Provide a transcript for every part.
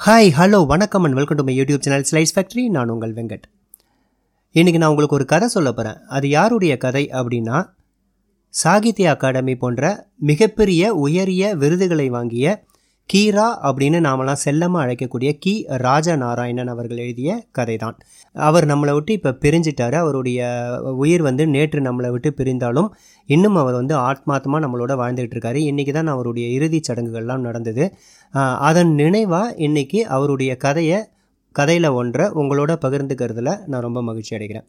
Hi hello வணக்கம் and welcome to my YouTube channel slice factory நான் உங்கள் வெங்கட். இன்றைக்கி நான் உங்களுக்கு ஒரு கதை சொல்ல போகிறேன் அது யாருடைய கதை அப்படின்னா சாகித்ய அகாடமி போன்ற மிகப்பெரிய உயரிய விருதுகளை வாங்கிய கீரா அப்படின்னு நாமெல்லாம் செல்லமாக அழைக்கக்கூடிய கி ராஜநாராயணன் அவர்கள் எழுதிய கதை தான் அவர் நம்மளை விட்டு இப்போ பிரிஞ்சிட்டார். அவருடைய உயிர் வந்து நேற்று நம்மளை விட்டு பிரிந்தாலும் இன்னும் அவர் வந்து ஆத்மாத்தமாக நம்மளோட வாழ்ந்துகிட்டு இருக்காரு. இன்றைக்கி தான் அவருடைய இறுதிச் சடங்குகள்லாம் நடந்தது. அதன் நினைவாக இன்றைக்கி அவருடைய கதையை கதையில் ஒன்றை உங்களோட பகிர்ந்துக்கிறதுல நான் ரொம்ப மகிழ்ச்சி அடைகிறேன்.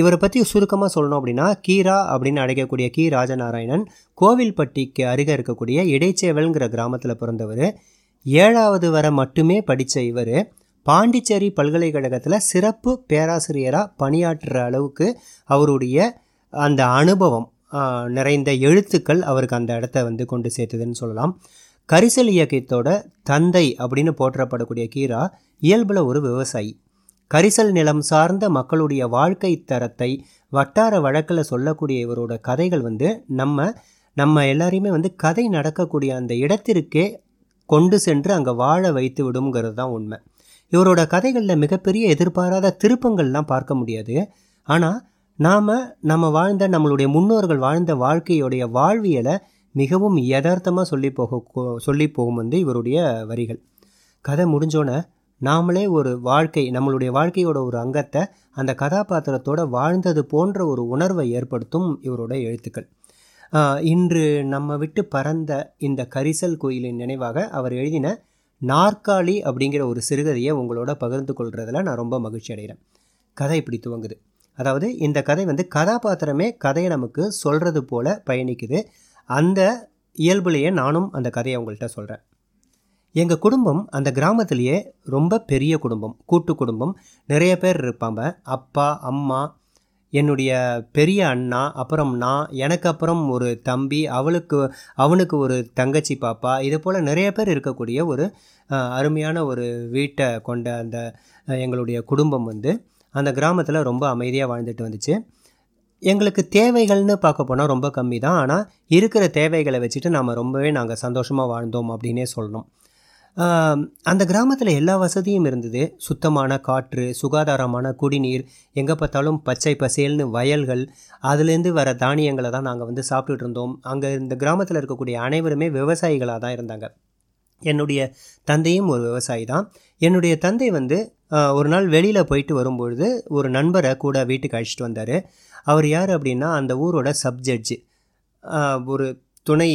இவரை பற்றி சுருக்கமாக சொல்லணும் அப்படின்னா கீரா அப்படின்னு அழைக்கக்கூடிய கி. ராஜநாராயணன் கோவில்பட்டிக்கு அருகே இருக்கக்கூடிய இடைச்சேவல்ங்கிற கிராமத்தில் பிறந்தவர். ஏழாவது வரை மட்டுமே படித்த இவர். பாண்டிச்சேரி பல்கலைக்கழகத்தில் சிறப்பு பேராசிரியராக பணியாற்றுற அளவுக்கு அவருடைய அந்த அனுபவம் நிறைந்த எழுத்துக்கள் அவருக்கு அந்த இடத்த வந்து கொண்டு சேர்த்துதுன்னு சொல்லலாம். கரிசல் இயக்கத்தோட தந்தை அப்படின்னு போற்றப்படக்கூடிய கீரா இயல்பில் ஒரு விவசாயி. கரிசல் நிலம் சார்ந்த மக்களுடைய வாழ்க்கை தரத்தை வட்டார வழக்கில் சொல்லக்கூடிய இவரோட கதைகள் வந்து நம்ம நம்ம எல்லாரையுமே வந்து கதை நடக்கக்கூடிய அந்த இடத்திற்கே கொண்டு சென்று அங்கே வாழ வைத்து விடுங்கிறது தான் உண்மை. இவரோட கதைகளில் மிகப்பெரிய எதிர்பாராத திருப்பங்கள்லாம் பார்க்க முடியாது. ஆனால் நாம் நம்ம வாழ்ந்த நம்மளுடைய முன்னோர்கள் வாழ்ந்த வாழ்க்கையுடைய வாழ்வியலை மிகவும் யதார்த்தமாக சொல்லி போக சொல்லி போகும் வந்து இவருடைய வரிகள். கதை முடிஞ்சோன்னே நாமளே ஒரு வாழ்க்கை நம்மளுடைய வாழ்க்கையோட ஒரு அங்கத்தை அந்த கதாபாத்திரத்தோட வாழ்ந்தது போன்ற ஒரு உணர்வை ஏற்படுத்தும் இவரோட எழுத்துக்கள். இன்று நம்ம விட்டு பறந்த இந்த கரிசல் கோயிலின் நினைவாக அவர் எழுதின நாற்காலி அப்படிங்கிற ஒரு சிறுகதையை உங்களோட பகிர்ந்து கொள்றதுல நான் ரொம்ப மகிழ்ச்சி அடைகிறேன். கதை இப்படி துவங்குது. அதாவது இந்த கதை வந்து கதாபாத்திரமே கதையை நமக்கு சொல்கிறது போல பயணிக்குது. அந்த இயல்புலேயே நானும் அந்த கதையை உங்கள்கிட்ட சொல்கிறேன் எங்கள் குடும்பம் அந்த கிராமத்திலேயே ரொம்ப பெரிய குடும்பம் கூட்டு குடும்பம். நிறைய பேர் இருப்பாங்க. அப்பா அம்மா என்னுடைய பெரிய அண்ணா அப்புறம் நான் எனக்கு அப்புறம் ஒரு தம்பி அவளுக்கு அவனுக்கு ஒரு தங்கச்சி பாப்பா. இது போல் நிறைய பேர் இருக்கக்கூடிய ஒரு அருமையான ஒரு வீட்டை கொண்ட அந்த எங்களுடைய குடும்பம் வந்து அந்த கிராமத்தில் ரொம்ப அமைதியாக வாழ்ந்துட்டு வந்துச்சு. எங்களுக்கு தேவைகள்னு பார்க்க போனால் ரொம்ப கம்மி தான் ஆனால் இருக்கிற தேவைகளை வச்சுட்டு நாம் ரொம்பவே நாங்கள் சந்தோஷமாக வாழ்ந்தோம் அப்படின்னே சொல்லணும். அந்த கிராமத்தில் எல்லா வசதியும் இருந்தது. சுத்தமான காற்று சுகாதாரமான குடிநீர் எங்கே பார்த்தாலும் பச்சை பசேல்னு வயல்கள் அதுலேருந்து வர தானியங்களை தான் நாங்கள் வந்து சாப்பிட்டுட்டு இருந்தோம். அங்கே இந்த கிராமத்தில் இருக்கக்கூடிய அனைவருமே விவசாயிகளாக தான் இருந்தாங்க. என்னுடைய தந்தையும் ஒரு விவசாயி தான். என்னுடைய தந்தை வந்து ஒரு நாள் வெளியில் போயிட்டு வரும்பொழுது ஒரு நண்பரை கூட வீட்டுக்கு அழைச்சிட்டு வந்தார். அவர் யார் அப்படின்னா அந்த ஊரோட சப்ஜட்ஜு. ஒரு துணை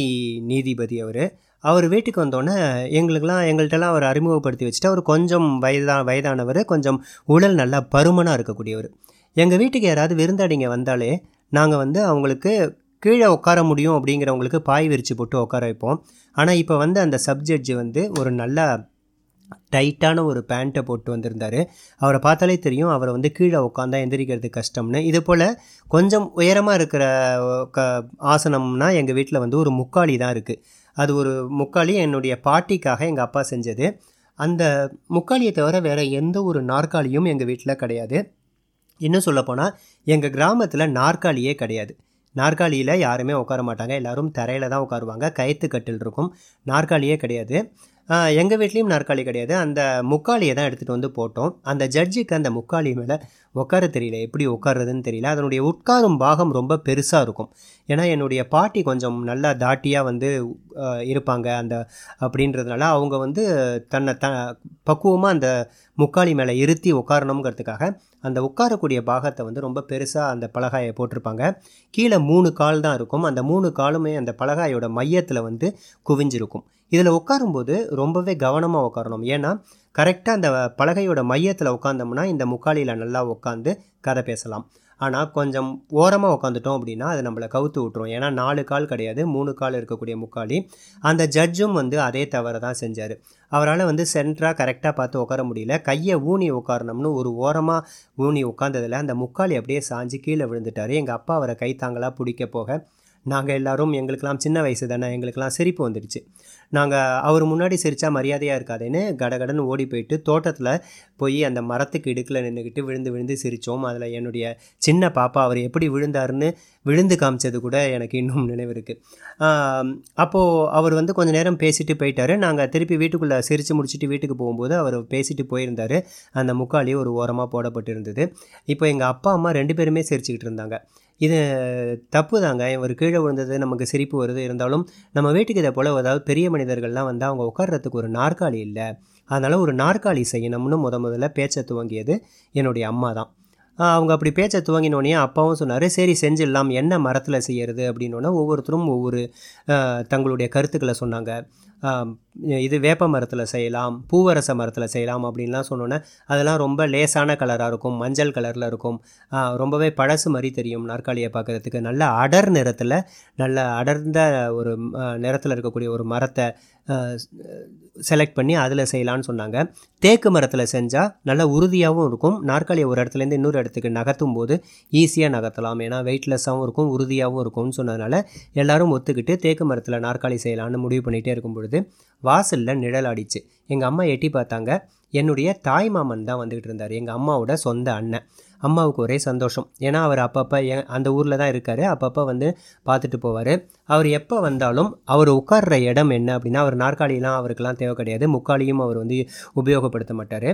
நீதிபதி அவர். அவர் வீட்டுக்கு வந்தோடனே எங்களுக்கெல்லாம் எங்கள்கிட்டலாம் அவர் அறிமுகப்படுத்தி வச்சுட்டு அவர் கொஞ்சம் வயதா வயதானவர் கொஞ்சம் உடல் நல்லா பருமனாக இருக்கக்கூடியவர். எங்கள் வீட்டுக்கு யாராவது விருந்தாடிங்க வந்தாலே நாங்கள் வந்து அவங்களுக்கு கீழே உட்கார முடியும் அப்படிங்கிறவங்களுக்கு பாய் விரித்து போட்டு உட்கார வைப்போம். ஆனால் இப்போ வந்து அந்த சப்ஜெக்ட் வந்து ஒரு நல்ல டைட்டான ஒரு பேண்ட்டை போட்டு வந்திருந்தார். அவரை பார்த்தாலே தெரியும் அவரை வந்து கீழே உட்காந்தா எந்திரிக்கிறது கஷ்டம்னு. இது போல் கொஞ்சம் உயரமாக இருக்கிற க ஆசனம்னா எங்கள் வீட்டில் வந்து ஒரு முக்காளி தான் இருக்குது அது ஒரு முக்காளி என்னுடைய பாட்டிக்காக எங்கள் அப்பா செஞ்சது. அந்த முக்காளியை தவிர வேறு எந்த ஒரு நாற்காலியும் எங்கள் வீட்டில் கிடையாது. இன்னும் சொல்லப்போனால் எங்கள் கிராமத்தில் நாற்காலியே கிடையாது. நாற்காலியில் யாருமே உட்கார மாட்டாங்க. எல்லாரும் தரையில் தான் உட்காருவாங்க. கயிற்று கட்டில் இருக்கும். நாற்காலியே கிடையாது. எங்கள் வீட்லேயும் நாற்காலி கிடையாது. அந்த முக்காலியை தான் எடுத்துகிட்டு வந்து போட்டோம். அந்த ஜட்ஜுக்கு அந்த முக்காலி மேலே உட்கார தெரியல. எப்படி உட்காருறதுன்னு தெரியல. அதனுடைய உட்காரும் பாகம் ரொம்ப பெருசாக இருக்கும். ஏன்னா என்னுடைய பாட்டி கொஞ்சம் நல்லா தாட்டியாக வந்து இருப்பாங்க. அந்த அப்படின்றதுனால அவங்க வந்து தன்னை த பக்குவமாக அந்த முக்காலி மேலே இருத்தி உட்காரணுங்கிறதுக்காக அந்த உட்காரக்கூடிய பாகத்தை வந்து ரொம்ப பெருசாக அந்த பலகாயை போட்டிருப்பாங்க. கீழே மூணு கால் தான் இருக்கும். அந்த மூணு காலுமே அந்த பலகாயோட மையத்தில் வந்து குவிஞ்சிருக்கும். இதில் உட்காரும்போது ரொம்பவே கவனமாக உட்காரணும். ஏன்னா கரெக்டாக அந்த பலகையோட மையத்தில் உட்காந்தோம்னா இந்த முக்காலியில் நல்லா உட்காந்து கதை பேசலாம். ஆனால் கொஞ்சம் ஓரமாக உட்காந்துட்டோம் அப்படின்னா அது நம்மளை கவுத்து விட்டுரும். ஏன்னா நாலு கால் கிடையாது மூணு கால் இருக்கக்கூடிய முக்காலி. அந்த ஜட்ஜும் வந்து அதே தவறை தான் செஞ்சார். அவரால் வந்து சென்டராக கரெக்டாக பார்த்து உட்கார முடியல. கையை ஊனி உட்காரணும்னு ஒரு ஓரமாக ஊனி உட்காந்ததில் அந்த முக்காலி அப்படியே சாஞ்சு கீழே விழுந்துட்டார். எங்கள் அப்பா அவரை கைத்தாங்களாக பிடிக்க போக நாங்கள் எல்லாரும் எங்களுக்கெல்லாம் சின்ன வயசு தானே எங்களுக்கெல்லாம் சிரிப்பு வந்துடுச்சு. நாங்கள் அவர் முன்னாடி சிரித்தா மரியாதையாக இருக்காதுன்னு கடகடன்னு ஓடி போயிட்டு தோட்டத்தில் போய் அந்த மரத்துக்கு இடுக்கில் நின்றுக்கிட்டு விழுந்து விழுந்து சிரித்தோம் அதில் என்னுடைய சின்ன பாப்பா அவர் எப்படி விழுந்தாருன்னு விழுந்து காமிச்சது கூட எனக்கு இன்னும் நினைவு இருக்குது அப்போது அவர் வந்து கொஞ்சம் நேரம் பேசிட்டு போயிட்டாரு. நாங்கள் திருப்பி வீட்டுக்குள்ளே சிரித்து முடிச்சுட்டு வீட்டுக்கு போகும்போது அவர் பேசிட்டு போயிருந்தார். அந்த முக்காலி ஒரு ஓரமாக போடப்பட்டு இருந்தது இப்போ எங்கள் அப்பா அம்மா ரெண்டு பேருமே சிரிச்சுக்கிட்டு இருந்தாங்க. இது தப்பு தாங்க இவர் கீழே விழுந்தது நமக்கு சிரிப்பு வருது. இருந்தாலும் நம்ம வீட்டுக்கு இதை போல் ஏதாவது பெரிய மனிதர்கள்லாம் வந்து அவங்க உட்கார்றதுக்கு ஒரு நாற்காலி இல்லை. அதனால் ஒரு நாற்காலி செய்யணும்னு முத முதல்ல பேச்சை துவங்கியது என்னுடைய அம்மா தான் அவங்க அப்படி பேச்சை துவங்கினோடனே அப்பாவும் சொன்னார் சரி செஞ்சிடலாம். என்ன மரத்தில் செய்யறது? அப்படின்னோடனே ஒவ்வொருத்தரும் ஒவ்வொரு தங்களுடைய கருத்துக்களை சொன்னாங்க. இது வேப்ப மரத்தில் செய்யலாம் பூவரச மரத்தில் செய்யலாம் அப்படின்லாம் சொன்னோன்னே அதெல்லாம் ரொம்ப லேசான கலராக இருக்கும் மஞ்சள் கலரில் இருக்கும். ரொம்பவே பழசு மாதிரி தெரியும் நாற்காலியை பார்க்குறதுக்கு. நல்ல அடர் நிறத்தில் நல்ல அடர்ந்த ஒரு நிறத்தில் இருக்கக்கூடிய ஒரு மரத்தை செலக்ட் பண்ணி அதில் செய்யலான்னு சொன்னாங்க. தேக்கு மரத்தில் செஞ்சால் நல்லா உறுதியாகவும் இருக்கும். நாற்காலியை ஒரு இடத்துலேருந்து இன்னொரு இடத்துக்கு நகர்த்தும் போது ஈஸியாக நகர்த்தலாம். ஏன்னா வெயிட்லெஸ்ஸாகவும் இருக்கும் உறுதியாகவும் இருக்கும்னு சொன்னதுனால எல்லாரும் ஒத்துக்கிட்டு தேக்கு மரத்தில் நாற்காலி செய்யலான்னு முடிவு பண்ணிகிட்டே இருக்கும் பொழுது வாசலில் நிழல் ஆடிச்சு எங்கள் அம்மா எட்டி பார்த்தாங்க. என்னுடைய தாய் மாமன் தான் வந்துக்கிட்டு இருந்தார் எங்கள் அம்மாவோட சொந்த அண்ணன். அம்மாவுக்கு ஒரே சந்தோஷம். ஏன்னா அவர் அப்பப்போ எ அந்த ஊரில் தான் இருக்கார். அப்பப்போ வந்து பார்த்துட்டு போவார். அவர் எப்போ வந்தாலும் அவர் உட்கார்ற இடம் என்ன அப்படின்னா அவர் நாற்காலியெலாம் அவருக்கெல்லாம் தேவை கிடையாது. முக்காலியும் அவர் வந்து உபயோகப்படுத்த மாட்டார்.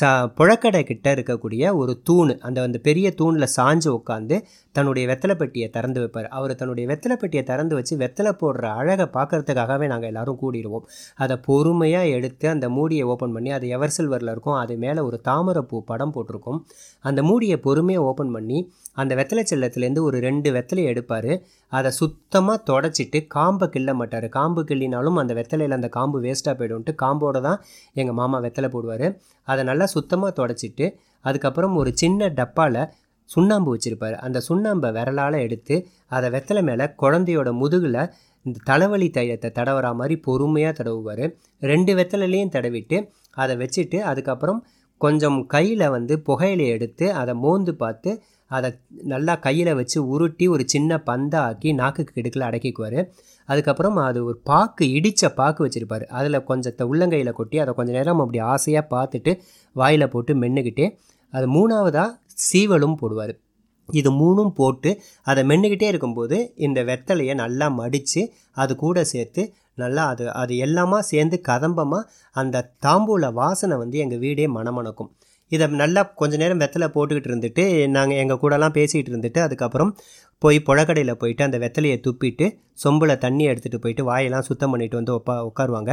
ச புழக்கடை கிட்ட இருக்கக்கூடிய ஒரு தூண் அந்த அந்த பெரிய தூணில் சாஞ்சு உட்காந்து தன்னுடைய வெத்தலை பெட்டியை திறந்து வைப்பார். அவர் தன்னுடைய வெத்தலை பெட்டியை திறந்து வச்சு வெத்தலை போடுற அழகை பார்க்கறதுக்காகவே நாங்கள் எல்லோரும் கூடிடுவோம். அதை பொறுமையாக எடுத்து அந்த மூடியை ஓப்பன் பண்ணி அது எவர் சில்வரில் இருக்கும் அது மேலே ஒரு தாமரைப்பூ படம் போட்டிருக்கும். அந்த மூடியை பொறுமையாக ஓப்பன் பண்ணி அந்த வெத்தலை செல்லத்துலேருந்து ஒரு ரெண்டு வெத்தலையை எடுப்பார். அதை சுத்தமாக தொடச்சிட்டு காம்பை கிள்ள மாட்டார். காம்பு கிள்ளினாலும் அந்த வெத்தலையில் அந்த காம்பு வேஸ்ட்டாக போய்டும்ட்டு காம்போடு தான் எங்கள் மாமா வெத்தலை போடுவார். அதை நல்லா சுத்தமாக தொடச்சிட்டு அதுக்கப்புறம் ஒரு சின்ன டப்பாவில் சுண்ணாம்பு வச்சுருப்பார். அந்த சுண்ணாம்பை விரலால் எடுத்து அதை வெத்தலை மேலே குழந்தையோட முதுகில் இந்த தலைவலி தைலத்தை தடவுற மாதிரி பொறுமையாக தடவுவார். ரெண்டு வெத்தலையிலையும் தடவிட்டு அதை வச்சுட்டு அதுக்கப்புறம் கொஞ்சம் கையில் வந்து புகையிலை எடுத்து அதை மோந்து பார்த்து அதை நல்லா கையில் வச்சு உருட்டி ஒரு சின்ன பந்தாக்கி நாக்குக்கு இடுக்கில் அடக்கிக்குவார். அதுக்கப்புறம் அது ஒரு பாக்கு இடித்த பாக்கு வச்சுருப்பார். அதில் கொஞ்சத்தை உள்ளங்கையில் கொட்டி அதை கொஞ்சம் நேரம் அப்படி ஆசையாக பார்த்துட்டு வாயில் போட்டு மென்னுக்கிட்டே அது மூணாவதாக சீவலும் போடுவார். இது மூணும் போட்டு அதை மென்னுக்கிட்டே இருக்கும்போது இந்த வெத்தலையை நல்லா மடித்து அது கூட சேர்த்து நல்லா அது அது எல்லாமா சேர்ந்து கதம்பமாக அந்த தாம்பூல வாசனை வந்து எங்கள் வீடே மணமணக்கும் இதை நல்லா கொஞ்ச நேரம் வெத்தலை போட்டுக்கிட்டு இருந்துட்டு நாங்கள் எங்கள் கூடலாம் பேசிகிட்டு இருந்துட்டு அதுக்கப்புறம் போய் புழக்கடையில் போயிட்டு அந்த வெத்தலையை துப்பிட்டு சொம்பில் தண்ணி எடுத்துகிட்டு போயிட்டு வாயெல்லாம் சுத்தம் பண்ணிட்டு வந்து உப்பா உட்காருவாங்க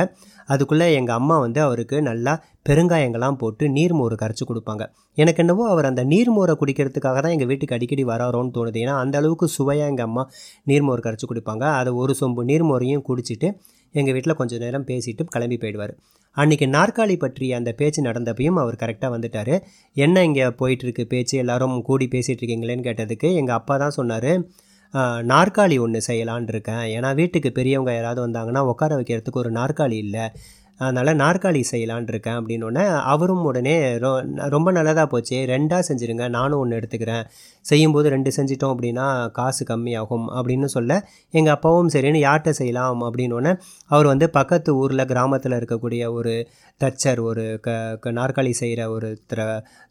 அதுக்குள்ளே எங்கள் அம்மா வந்து அவருக்கு நல்லா பெருங்காயங்கள்லாம் போட்டு நீர்மோர் கரைச்சி கொடுப்பாங்க. எனக்கு என்னவோ அவர் அந்த நீர்மோரை குடிக்கிறதுக்காக தான் எங்கள் வீட்டுக்கு அடிக்கடி வராரோன்னு தோணுது. ஏன்னா அந்த அளவுக்கு சுவையாக எங்கள் அம்மா நீர்மோர் கரைச்சி கொடுப்பாங்க. அதை ஒரு சொம்பு நீர்மோரையும் குடிச்சிட்டு எங்கள் வீட்டில் கொஞ்சம் நேரம் பேசிட்டு கிளம்பி போயிடுவார். அன்றைக்கி நாற்காலி பற்றி அந்த பேச்சு நடந்தப்பையும் அவர் கரெக்டாக வந்துட்டார். என்ன இங்கே போயிட்டுருக்கு? பேச்சு எல்லோரும் கூடி பேசிகிட்டு இருக்கீங்களேன்னு கேட்டதுக்கு எங்கள் அப்பா தான் சொன்னார் நாற்காலி ஒன்று செய்யலான் இருக்கேன். ஏன்னா வீட்டுக்கு பெரியவங்க யாராவது வந்தாங்கன்னா உட்கார வைக்கிறதுக்கு ஒரு நாற்காலி இல்லை. அதனால் நாற்காலி செய்யலான் இருக்கேன் அப்படின்னோடனே அவரும் உடனே ரொ ரொம்ப நல்லதாக போச்சு. ரெண்டாக செஞ்சுருங்க நானும் ஒன்று எடுத்துக்கிறேன். செய்யும்போது ரெண்டு செஞ்சிட்டோம் அப்படின்னா காசு கம்மியாகும் அப்படின்னு சொல்ல எங்கள் அப்பாவும் சரின்னு யார்கிட்ட செய்யலாம் அப்படின்னோடனே அவர் வந்து பக்கத்து ஊரில் கிராமத்தில் இருக்கக்கூடிய ஒரு தச்சர் ஒரு க க நாற்காலி செய்கிற ஒருத்தரை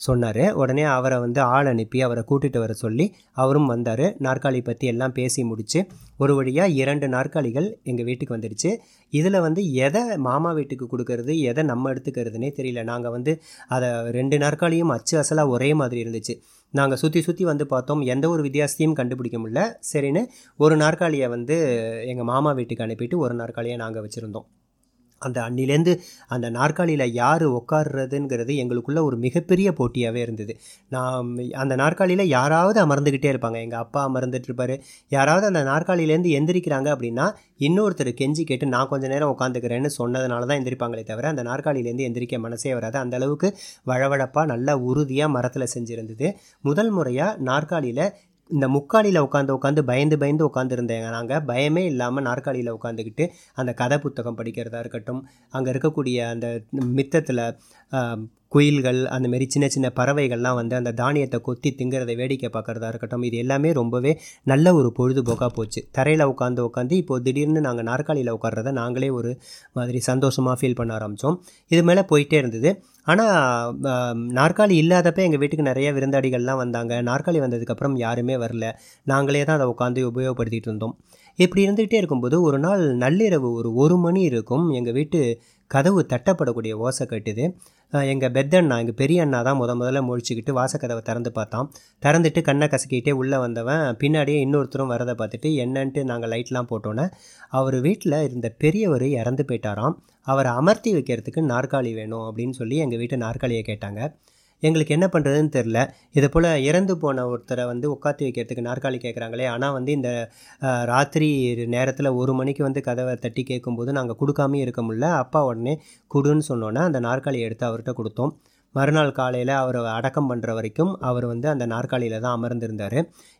சொன்னார். உடனே அவரை வந்து ஆள் அனுப்பி அவரை கூட்டிகிட்டு வர சொல்லி அவரும் வந்தார். நாற்காலி பற்றி எல்லாம் பேசி முடித்து ஒரு வழியாக இரண்டு நாற்காலிகள் எங்கள் வீட்டுக்கு வந்துடுச்சு இதில் வந்து எதை மாமா வீட்டுக்கு கொடுக்கறது எதை நம்ம எடுத்துக்கிறதுனே தெரியல. நாங்கள் வந்து அதை ரெண்டு நாற்காலியும் அச்சு அசலாக ஒரே மாதிரி இருந்துச்சு. நாங்கள் சுற்றி சுற்றி வந்து பார்த்தோம். எந்த ஒரு வித்தியாசத்தையும் கண்டுபிடிக்க முடியல. சரின்னு ஒரு நாற்காலியை வந்து எங்கள் மாமா வீட்டுக்கு அனுப்பிட்டு ஒரு நாற்காலியை நாங்கள் வச்சுருந்தோம். அந்த அன்னிலேருந்து அந்த நாற்காலியில் யார் உட்காருறதுங்கிறது எங்களுக்குள்ள ஒரு மிகப்பெரிய போட்டியாகவே இருந்தது. நான் அந்த நாற்காலியில் யாராவது அமர்ந்துக்கிட்டே இருப்பாங்க. எங்கள் அப்பா அமர்ந்துட்டுருப்பார் யாராவது அந்த நாற்காலியிலேருந்து எந்திரிக்கிறாங்க அப்படின்னா இன்னொருத்தர் கெஞ்சி கேட்டு நான் கொஞ்சம் நேரம் உட்காந்துக்கிறேன்னு சொன்னதுனால தான் எந்திரிப்பாங்களே தவிர அந்த நாற்காலியிலேருந்து எந்திரிக்க மனசே வராது. அந்த அளவுக்கு வழவழப்பாக நல்லா உறுதியாக மரத்தில் செஞ்சுருந்தது. முதல் முறையாக நாற்காலியில் இந்த முக்காலியில் உட்காந்து உட்காந்து பயந்து பயந்து உட்காந்துருந்தேங்க நாங்கள் பயமே இல்லாமல் நாற்காலியில் உட்காந்துக்கிட்டு அந்த கதை புத்தகம் படிக்கிறதா இருக்கட்டும் அங்கே இருக்கக்கூடிய அந்த மித்தத்தில் குயில்கள் அந்த மாரி சின்ன சின்ன பறவைகள்லாம் வந்து அந்த தானியத்தை கொத்தி திங்கிறத வேடிக்கை பார்க்குறதா இருக்கட்டும் இது எல்லாமே ரொம்பவே நல்ல ஒரு பொழுதுபோக்காக போச்சு. தரையில் உட்காந்து உட்காந்து இப்போது திடீர்னு நாங்கள் நாற்காலியில் உட்கார்றத நாங்களே ஒரு மாதிரி சந்தோஷமாக ஃபீல் பண்ண ஆரம்பித்தோம் இது மேலே போயிட்டே இருந்தது. ஆனால் நாற்காலி இல்லாதப்ப எங்கள் வீட்டுக்கு நிறைய விருந்தாடிகள்லாம் வந்தாங்க. நாற்காலி வந்ததுக்கப்புறம் யாருமே வரல. நாங்களே தான் அதை உட்காந்து உபயோகப்படுத்திகிட்டு இருந்தோம். இப்படி இருந்துகிட்டே இருக்கும்போது ஒரு நாள் நள்ளிரவு ஒரு ஒரு மணி இருக்கும். எங்கள் வீட்டு கதவு தட்டப்படக்கூடிய ஓசை கட்டுது. எங்கள் பெத்தண்ணா எங்கள் பெரிய அண்ணா தான் முத முதல்ல முழிச்சுக்கிட்டு வாசக்கதவை திறந்து பார்த்தான். திறந்துட்டு கண்ணை கசக்கிட்டே உள்ளே வந்தவன் பின்னாடியே இன்னொருத்தரும் வரதை பார்த்துட்டு என்னன்ட்டு நாங்கள் லைட்லாம் போட்டோன்னே அவர் வீட்டில் இருந்த பெரியவர் இறந்து போயிட்டாராம். அவரை அமர்த்தி வைக்கிறதுக்கு நாற்காலி வேணும் அப்படின்னு சொல்லி எங்கள் வீட்டு நாற்காலியை கேட்டாங்க. எங்களுக்கு என்ன பண்ணுறதுன்னு தெரில இதை போல் இறந்து போன ஒருத்தரை வந்து உட்காத்தி வைக்கிறதுக்கு நாற்காலி கேட்குறாங்களே ஆனால் வந்து இந்த ராத்திரி நேரத்தில் ஒரு மணிக்கு வந்து கதவை தட்டி கேட்கும்போது நாங்கள் கொடுக்காமே இருக்க முடியல. அப்பா உடனே கொடுன்னு சொன்னோன்னே அந்த நாற்காலியை எடுத்து அவர்கிட்ட கொடுத்தோம். மறுநாள் காலையில் அவரை அடக்கம் பண்ணுற வரைக்கும் அவர் வந்து அந்த நாற்காலியில் தான் அமர்ந்திருந்தார்.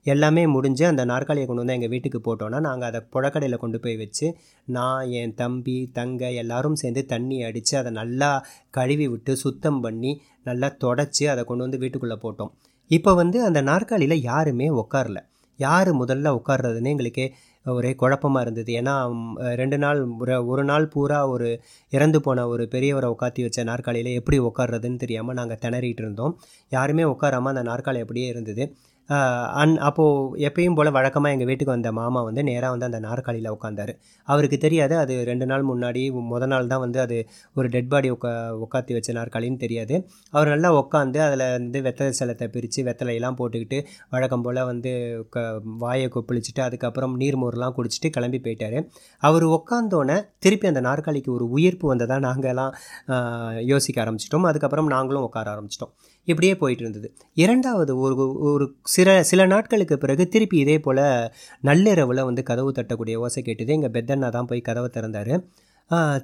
எல்லாமே முடிஞ்சு அந்த நாற்காலியை கொண்டு வந்து எங்கள் வீட்டுக்கு போட்டோன்னா நாங்கள் அதை புழக்கடையில் கொண்டு போய் வச்சு நான் என் தம்பி தங்க எல்லாரும் சேர்ந்து தண்ணி அடித்து அதை நல்லா கழுவி விட்டு சுத்தம் பண்ணி நல்லா தொடச்சி அதை கொண்டு வந்து வீட்டுக்குள்ளே போட்டோம். இப்போ வந்து அந்த நாற்காலியில் யாருமே உட்காரல யார் முதல்ல உட்கார்றதுன்னு எங்களுக்கே ஒரே குழப்பமாக இருந்தது. ஏன்னா ரெண்டு நாள் ஒரு ஒரு நாள் பூரா ஒரு இறந்து போன ஒரு பெரியவரை உட்காத்தி வச்ச நாற்காலியில் எப்படி உட்கார்றதுன்னு தெரியாமல் நாங்கள் திணறிட்டு இருந்தோம். யாருமே உட்காராமல் அந்த நாற்காலி அப்படியே இருந்தது. அன் அப்போது எப்பயும் போல் வழக்கமாக எங்கள் வீட்டுக்கு வந்த மாமா வந்து நேராக வந்து அந்த நாற்காலியில் உட்காந்தார் அவருக்கு தெரியாது அது ரெண்டு நாள் முன்னாடி முத நாள் தான் வந்து அது ஒரு டெட் பாடி உட்கா உட்காத்தி வச்ச நாற்காலின்னு தெரியாது. அவர் நல்லா உட்காந்து அதில் வந்து வெத்தலை சலத்தை பிரித்து வெத்தலையெல்லாம் போட்டுக்கிட்டு வழக்கம் போல் வந்து க வாயை கொப்பளிச்சுட்டு அதுக்கப்புறம் நீர்மோர்லாம் குடிச்சிட்டு கிளம்பி போயிட்டார். அவர் உட்காந்தோன்னே திருப்பி அந்த நாற்காலிக்கு ஒரு உயிர்ப்பு வந்ததாக நாங்கள்லாம் யோசிக்க ஆரம்பிச்சிட்டோம். அதுக்கப்புறம் நாங்களும் உட்கார ஆரம்பிச்சிட்டோம். இப்படியே போயிட்டு இருந்தது இரண்டாவது ஒரு ஒரு சில சில நாட்களுக்கு பிறகு திருப்பி இதே போல் நள்ளிரவில் வந்து கதவு தட்டக்கூடிய ஓசை கேட்டது. எங்கள் பெத்தண்ணா தான் போய் கதவை திறந்தார்.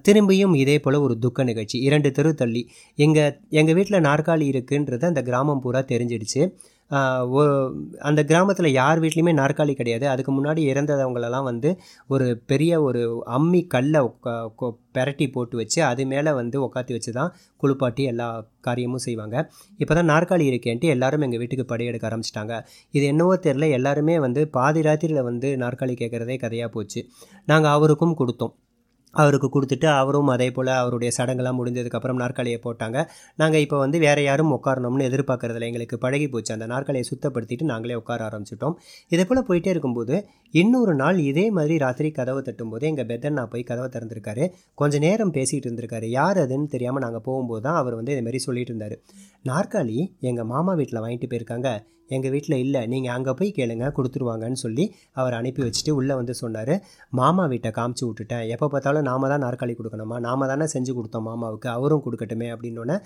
திரும்பியும் இதே போல் ஒரு துக்க நிகழ்ச்சி. இரண்டு தெரு தள்ளி. எங்கள் எங்கள் வீட்டில் நாற்காலி இருக்குன்றது அந்த கிராமம் பூரா தெரிஞ்சிடுச்சு. அந்த கிராமத்தில் யார் வீட்லேயுமே நாற்காலி கிடையாது. அதுக்கு முன்னாடி இறந்தவங்களெல்லாம் வந்து ஒரு பெரிய ஒரு அம்மி கல்லை பெரட்டி போட்டு வச்சு அது மேலே வந்து உக்காத்தி வச்சு தான் குளிப்பாட்டி எல்லா காரியமும் செய்வாங்க. இப்போ தான் நாற்காலி இருக்கேன்ட்டு எல்லாரும் எங்கள் வீட்டுக்கு படையெடுக்க ஆரம்பிச்சிட்டாங்க. இது என்னவோ தெரில எல்லாருமே வந்து பாதி ராத்திரியில் வந்து நாற்காலி கேட்குறதே கதையாக போச்சு. நாங்கள் அவருக்கும் கொடுத்தோம். அவருக்கு கொடுத்துட்டு அவரும் அதே போல் அவருடைய சடங்கெல்லாம் முடிஞ்சதுக்கப்புறம் நாற்காலியை போட்டாங்க. நாங்கள் இப்போ வந்து வேறு யாரும் உட்காரணும்னு எதிர்பார்க்குறதில்ல. எங்களுக்கு பழகி போச்சு. அந்த நாற்காலியை சுத்தப்படுத்திட்டு நாங்களே உட்கார ஆரம்பிச்சிட்டோம். இதே போல் போயிட்டே இருக்கும்போது இன்னொரு நாள் இதே மாதிரி ராத்திரி கதவை தட்டும்போது எங்கள் பெத்தண்ணா போய் கதவை திறந்திருக்காரு. கொஞ்சம் நேரம் பேசிகிட்டு இருந்திருக்காரு. யார் அதுன்னு தெரியாமல் நாங்கள் போகும்போது தான் அவர் வந்து இதுமாரி சொல்லிட்டு இருந்தார். நாற்காலி எங்கள் மாமா வீட்டில் வாங்கிட்டு போயிருக்காங்க. எங்கள் வீட்டில் இல்லை. நீங்கள் அங்கே போய் கேளுங்க கொடுத்துருவாங்கன்னு சொல்லி அவர் அனுப்பி வச்சுட்டு உள்ளே வந்து சொன்னார். மாமா வீட்டை காமிச்சு விட்டுட்டேன். எப்போ பார்த்தாலும் நாம தான் நாற்காலி கொடுக்கணுமா? நாம தானே செஞ்சு கொடுத்தோம் மாமாவுக்கு. அவரும் கொடுக்கட்டுமே அப்படின்னோடனே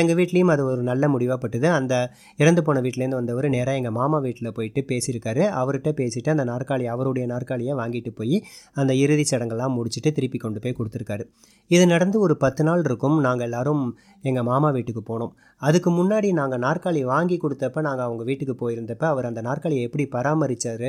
எங்கள் வீட்லேயும் அது ஒரு நல்ல முடிவாக பட்டுது. அந்த இறந்து போன வீட்டிலேருந்து வந்தவர் நேராக எங்கள் மாமா வீட்டில் போயிட்டு பேசியிருக்காரு. அவர்கிட்ட பேசிவிட்டு அந்த நாற்காலி அவருடைய நாற்காலியை வாங்கிட்டு போய் அந்த இறுதி சடங்கெல்லாம் முடிச்சுட்டு திருப்பி கொண்டு போய் கொடுத்துருக்காரு. இது நடந்து ஒரு பத்து நாள் இருக்கும். நாங்கள் எல்லோரும் எங்கள் மாமா வீட்டுக்கு போனோம். அதுக்கு முன்னாடி நாங்கள் நாற்காலி வாங்கி கொடுத்தப்ப நாங்கள் அவங்க வீட்டுக்கு போயிருந்தப்ப அவர் அந்த நாற்காலியை எப்படி பராமரித்தார்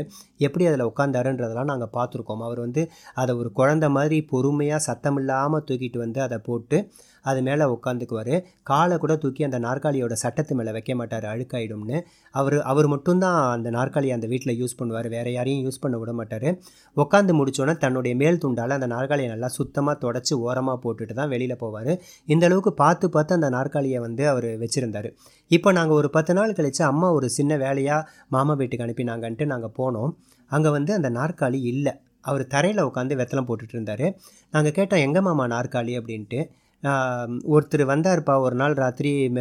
எப்படி அதில் உட்காந்தாருன்றதெல்லாம் நாங்கள் பார்த்துருக்கோம். அவர் வந்து அதை ஒரு குழந்த மாதிரி பொறுமையாக சத்தம் இல்லாமல் தூக்கிட்டு வந்து அதை போட்டு அது மேலே உட்காந்துக்குவார் காலை கூட தூக்கி அந்த நாற்காலியோட சட்டத்து மேலே வைக்க மாட்டார் அழுக்காயிடும்னு. அவர் அவர் மட்டும்தான் அந்த நாற்காலியை அந்த வீட்டில் யூஸ் பண்ணுவார் வேறு யாரையும் யூஸ் பண்ண விட மாட்டார். உட்காந்து முடிச்சோன்னே தன்னுடைய மேல் துண்டால் அந்த நாற்காலியை நல்லா சுத்தமாக தொடச்சி ஓரமாக போட்டுட்டு தான் வெளியில் போவார். இந்த அளவுக்கு பார்த்து பார்த்து அந்த நாற்காலியை வந்து அவர் வச்சுருந்தார். இப்போ நாங்கள் ஒரு பத்து நாள் கழித்து அம்மா ஒரு சின்ன வேலையாக மாமா வீட்டுக்கு அனுப்பினாங்கன்ட்டு நாங்கள் போனோம். அங்கே வந்து அந்த நாற்காலி இல்லை. அவர் தரையில் உட்காந்து வெத்தலம் போட்டுட்டு இருந்தார். நாங்கள் கேட்டோம் எங்கள் மாமா நாற்காலி? அப்படின்ட்டு. ஒருத்தர் வந்தார்ப்பா ஒரு நாள் ராத்திரி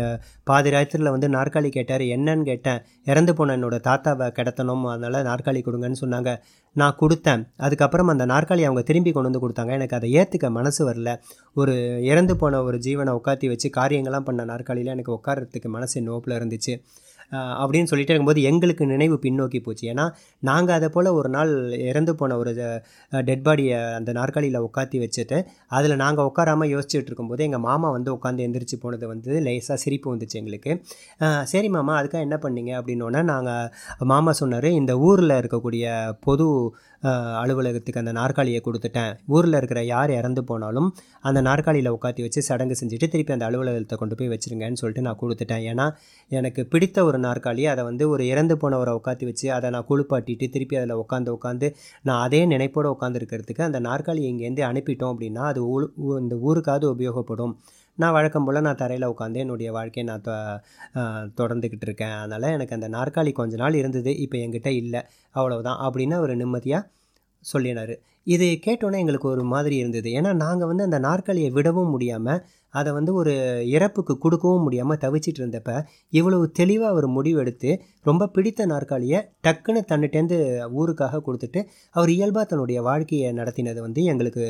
பாதி ராத்திரியில் வந்து நாற்காலி கேட்டார் என்னன்னு கேட்டேன். இறந்து போன என்னோடய தாத்தாவை கிடத்தணும் அதனால் நாற்காலி கொடுங்கன்னு சொன்னாங்க. நான் கொடுத்தேன். அதுக்கப்புறம் அந்த நாற்காலி அவங்க திரும்பி கொண்டு வந்து கொடுத்தாங்க. எனக்கு அதை ஏற்றுக்க மனசு வரல. ஒரு இறந்து போன ஒரு ஜீவனை உட்காத்தி வச்சு காரியங்கள்லாம் பண்ண நாற்காலியில் எனக்கு உட்காரத்துக்கு மனசு நோப்பில் இருந்துச்சு. அப்படின்னு சொல்லிட்டு இருக்கும்போது எங்களுக்கு நினைவு பின்னோக்கி போச்சு. ஏன்னா நாங்கள் அதை போல் ஒரு நாள் இறந்து போன ஒரு டெட் பாடியை அந்த நாற்காலியில் உட்காத்தி வச்சுட்டு அதில் நாங்கள் உட்காராமல் யோசிச்சுட்டு இருக்கும்போது எங்கள் மாமா வந்து உட்காந்து எந்திரிச்சு போனது வந்து லேசாக சிரிப்பு வந்துச்சு எங்களுக்கு. சரி மாமா அதுக்காக என்ன பண்ணீங்க? அப்படின்னோடனே நாங்கள் மாமா சொன்னார் இந்த ஊரில் இருக்கக்கூடிய பொது அலுவலகத்துக்கு அந்த நாற்காலியை கொடுத்துட்டேன். ஊரில் இருக்கிற யார் இறந்து போனாலும் அந்த நாற்காலியில் உட்காத்தி வச்சு சடங்கு செஞ்சுட்டு திருப்பி அந்த அலுவலகத்தை கொண்டு போய் வச்சிருங்கன்னு சொல்லிட்டு நான் கொடுத்துட்டேன். ஏன்னா எனக்கு பிடித்த ஒரு நாற்காலி அதை வந்து ஒரு இறந்து போனவரை உட்காத்தி வச்சு அதை நான் குளிப்பாட்டிட்டு திருப்பி அதில் உட்காந்து உட்காந்து நான் அதே நினைப்போடு உட்காந்துருக்கிறதுக்கு அந்த நாற்காலி இங்கேருந்து அனுப்பிட்டோம் அப்படின்னா அது ஊ- இந்த ஊருக்காவது உபயோகப்படும். நான் வழக்கம் போல் நான் தரையில் உட்காந்து என்னுடைய வாழ்க்கையை நான் தொ தொடர்ந்துக்கிட்டு இருக்கேன். அதனால் எனக்கு அந்த நாற்காலி கொஞ்ச நாள் இருந்தது இப்போ என்கிட்ட இல்லை. அவ்வளவுதான் அப்படின்னு அவர் நிம்மதியாக சொல்லினார். இது கேட்டோன்னே எங்களுக்கு ஒரு மாதிரி இருந்தது. ஏன்னா நாங்கள் வந்து அந்த நாற்காலியை விடவும் முடியாமல் அதை வந்து ஒரு இறப்புக்கு கொடுக்கவும் முடியாமல் தவிச்சிட்டு இருந்தப்ப இவ்வளவு தெளிவாக அவர் முடிவெடுத்து ரொம்ப பிடித்த நாற்காலியை டக்குன்னு தன்னிட்டேந்து ஊருக்காக கொடுத்துட்டு அவர் இயல்பாக தன்னுடைய வாழ்க்கையை நடத்தினது வந்து எங்களுக்கு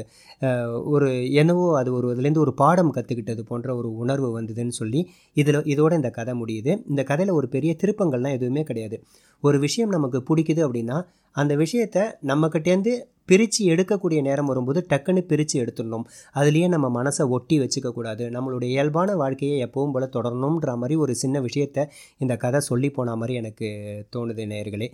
ஒரு என்னவோ அது ஒரு இதுலேருந்து ஒரு பாடம் கற்றுக்கிட்டது போன்ற ஒரு உணர்வு வந்ததுன்னு சொல்லி இதில் இதோட இந்த கதை முடியுது. இந்த கதையில் ஒரு பெரிய திருப்பங்கள்லாம் எதுவுமே கிடையாது. ஒரு விஷயம் நமக்கு பிடிக்குது அப்படின்னா அந்த விஷயத்தை நம்மக்கிட்டேருந்து பிரித்து எடுக்கக்கூடிய நேரம் வரும்போது டக்குன்னு பிரித்து எடுத்துடணும். அதுலேயே நம்ம மனசை ஒட்டி வச்சுக்க கூடாது. நம்மளுடைய இயல்பான வாழ்க்கையை எப்பவும் போல் தொடரணுன்ற மாதிரி ஒரு சின்ன விஷயத்தை இந்த கதை சொல்லி போன மாதிரி எனக்கு தோணுது நேர்களே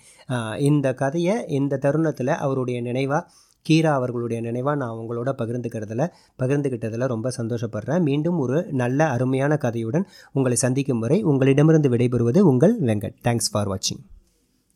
இந்த கதையை இந்த தருணத்தில் அவருடைய நினைவாக கீரா அவர்களுடைய நினைவாக நான் உங்களோட பகிர்ந்துக்கிறதுல பகிர்ந்துக்கிட்டதில் ரொம்ப சந்தோஷப்படுறேன். மீண்டும் ஒரு நல்ல அருமையான கதையுடன் உங்களை சந்திக்கும் வரை உங்களிடமிருந்து விடைபெறுவது உங்கள் வெங்கட். தேங்க்ஸ் ஃபார் வாட்சிங்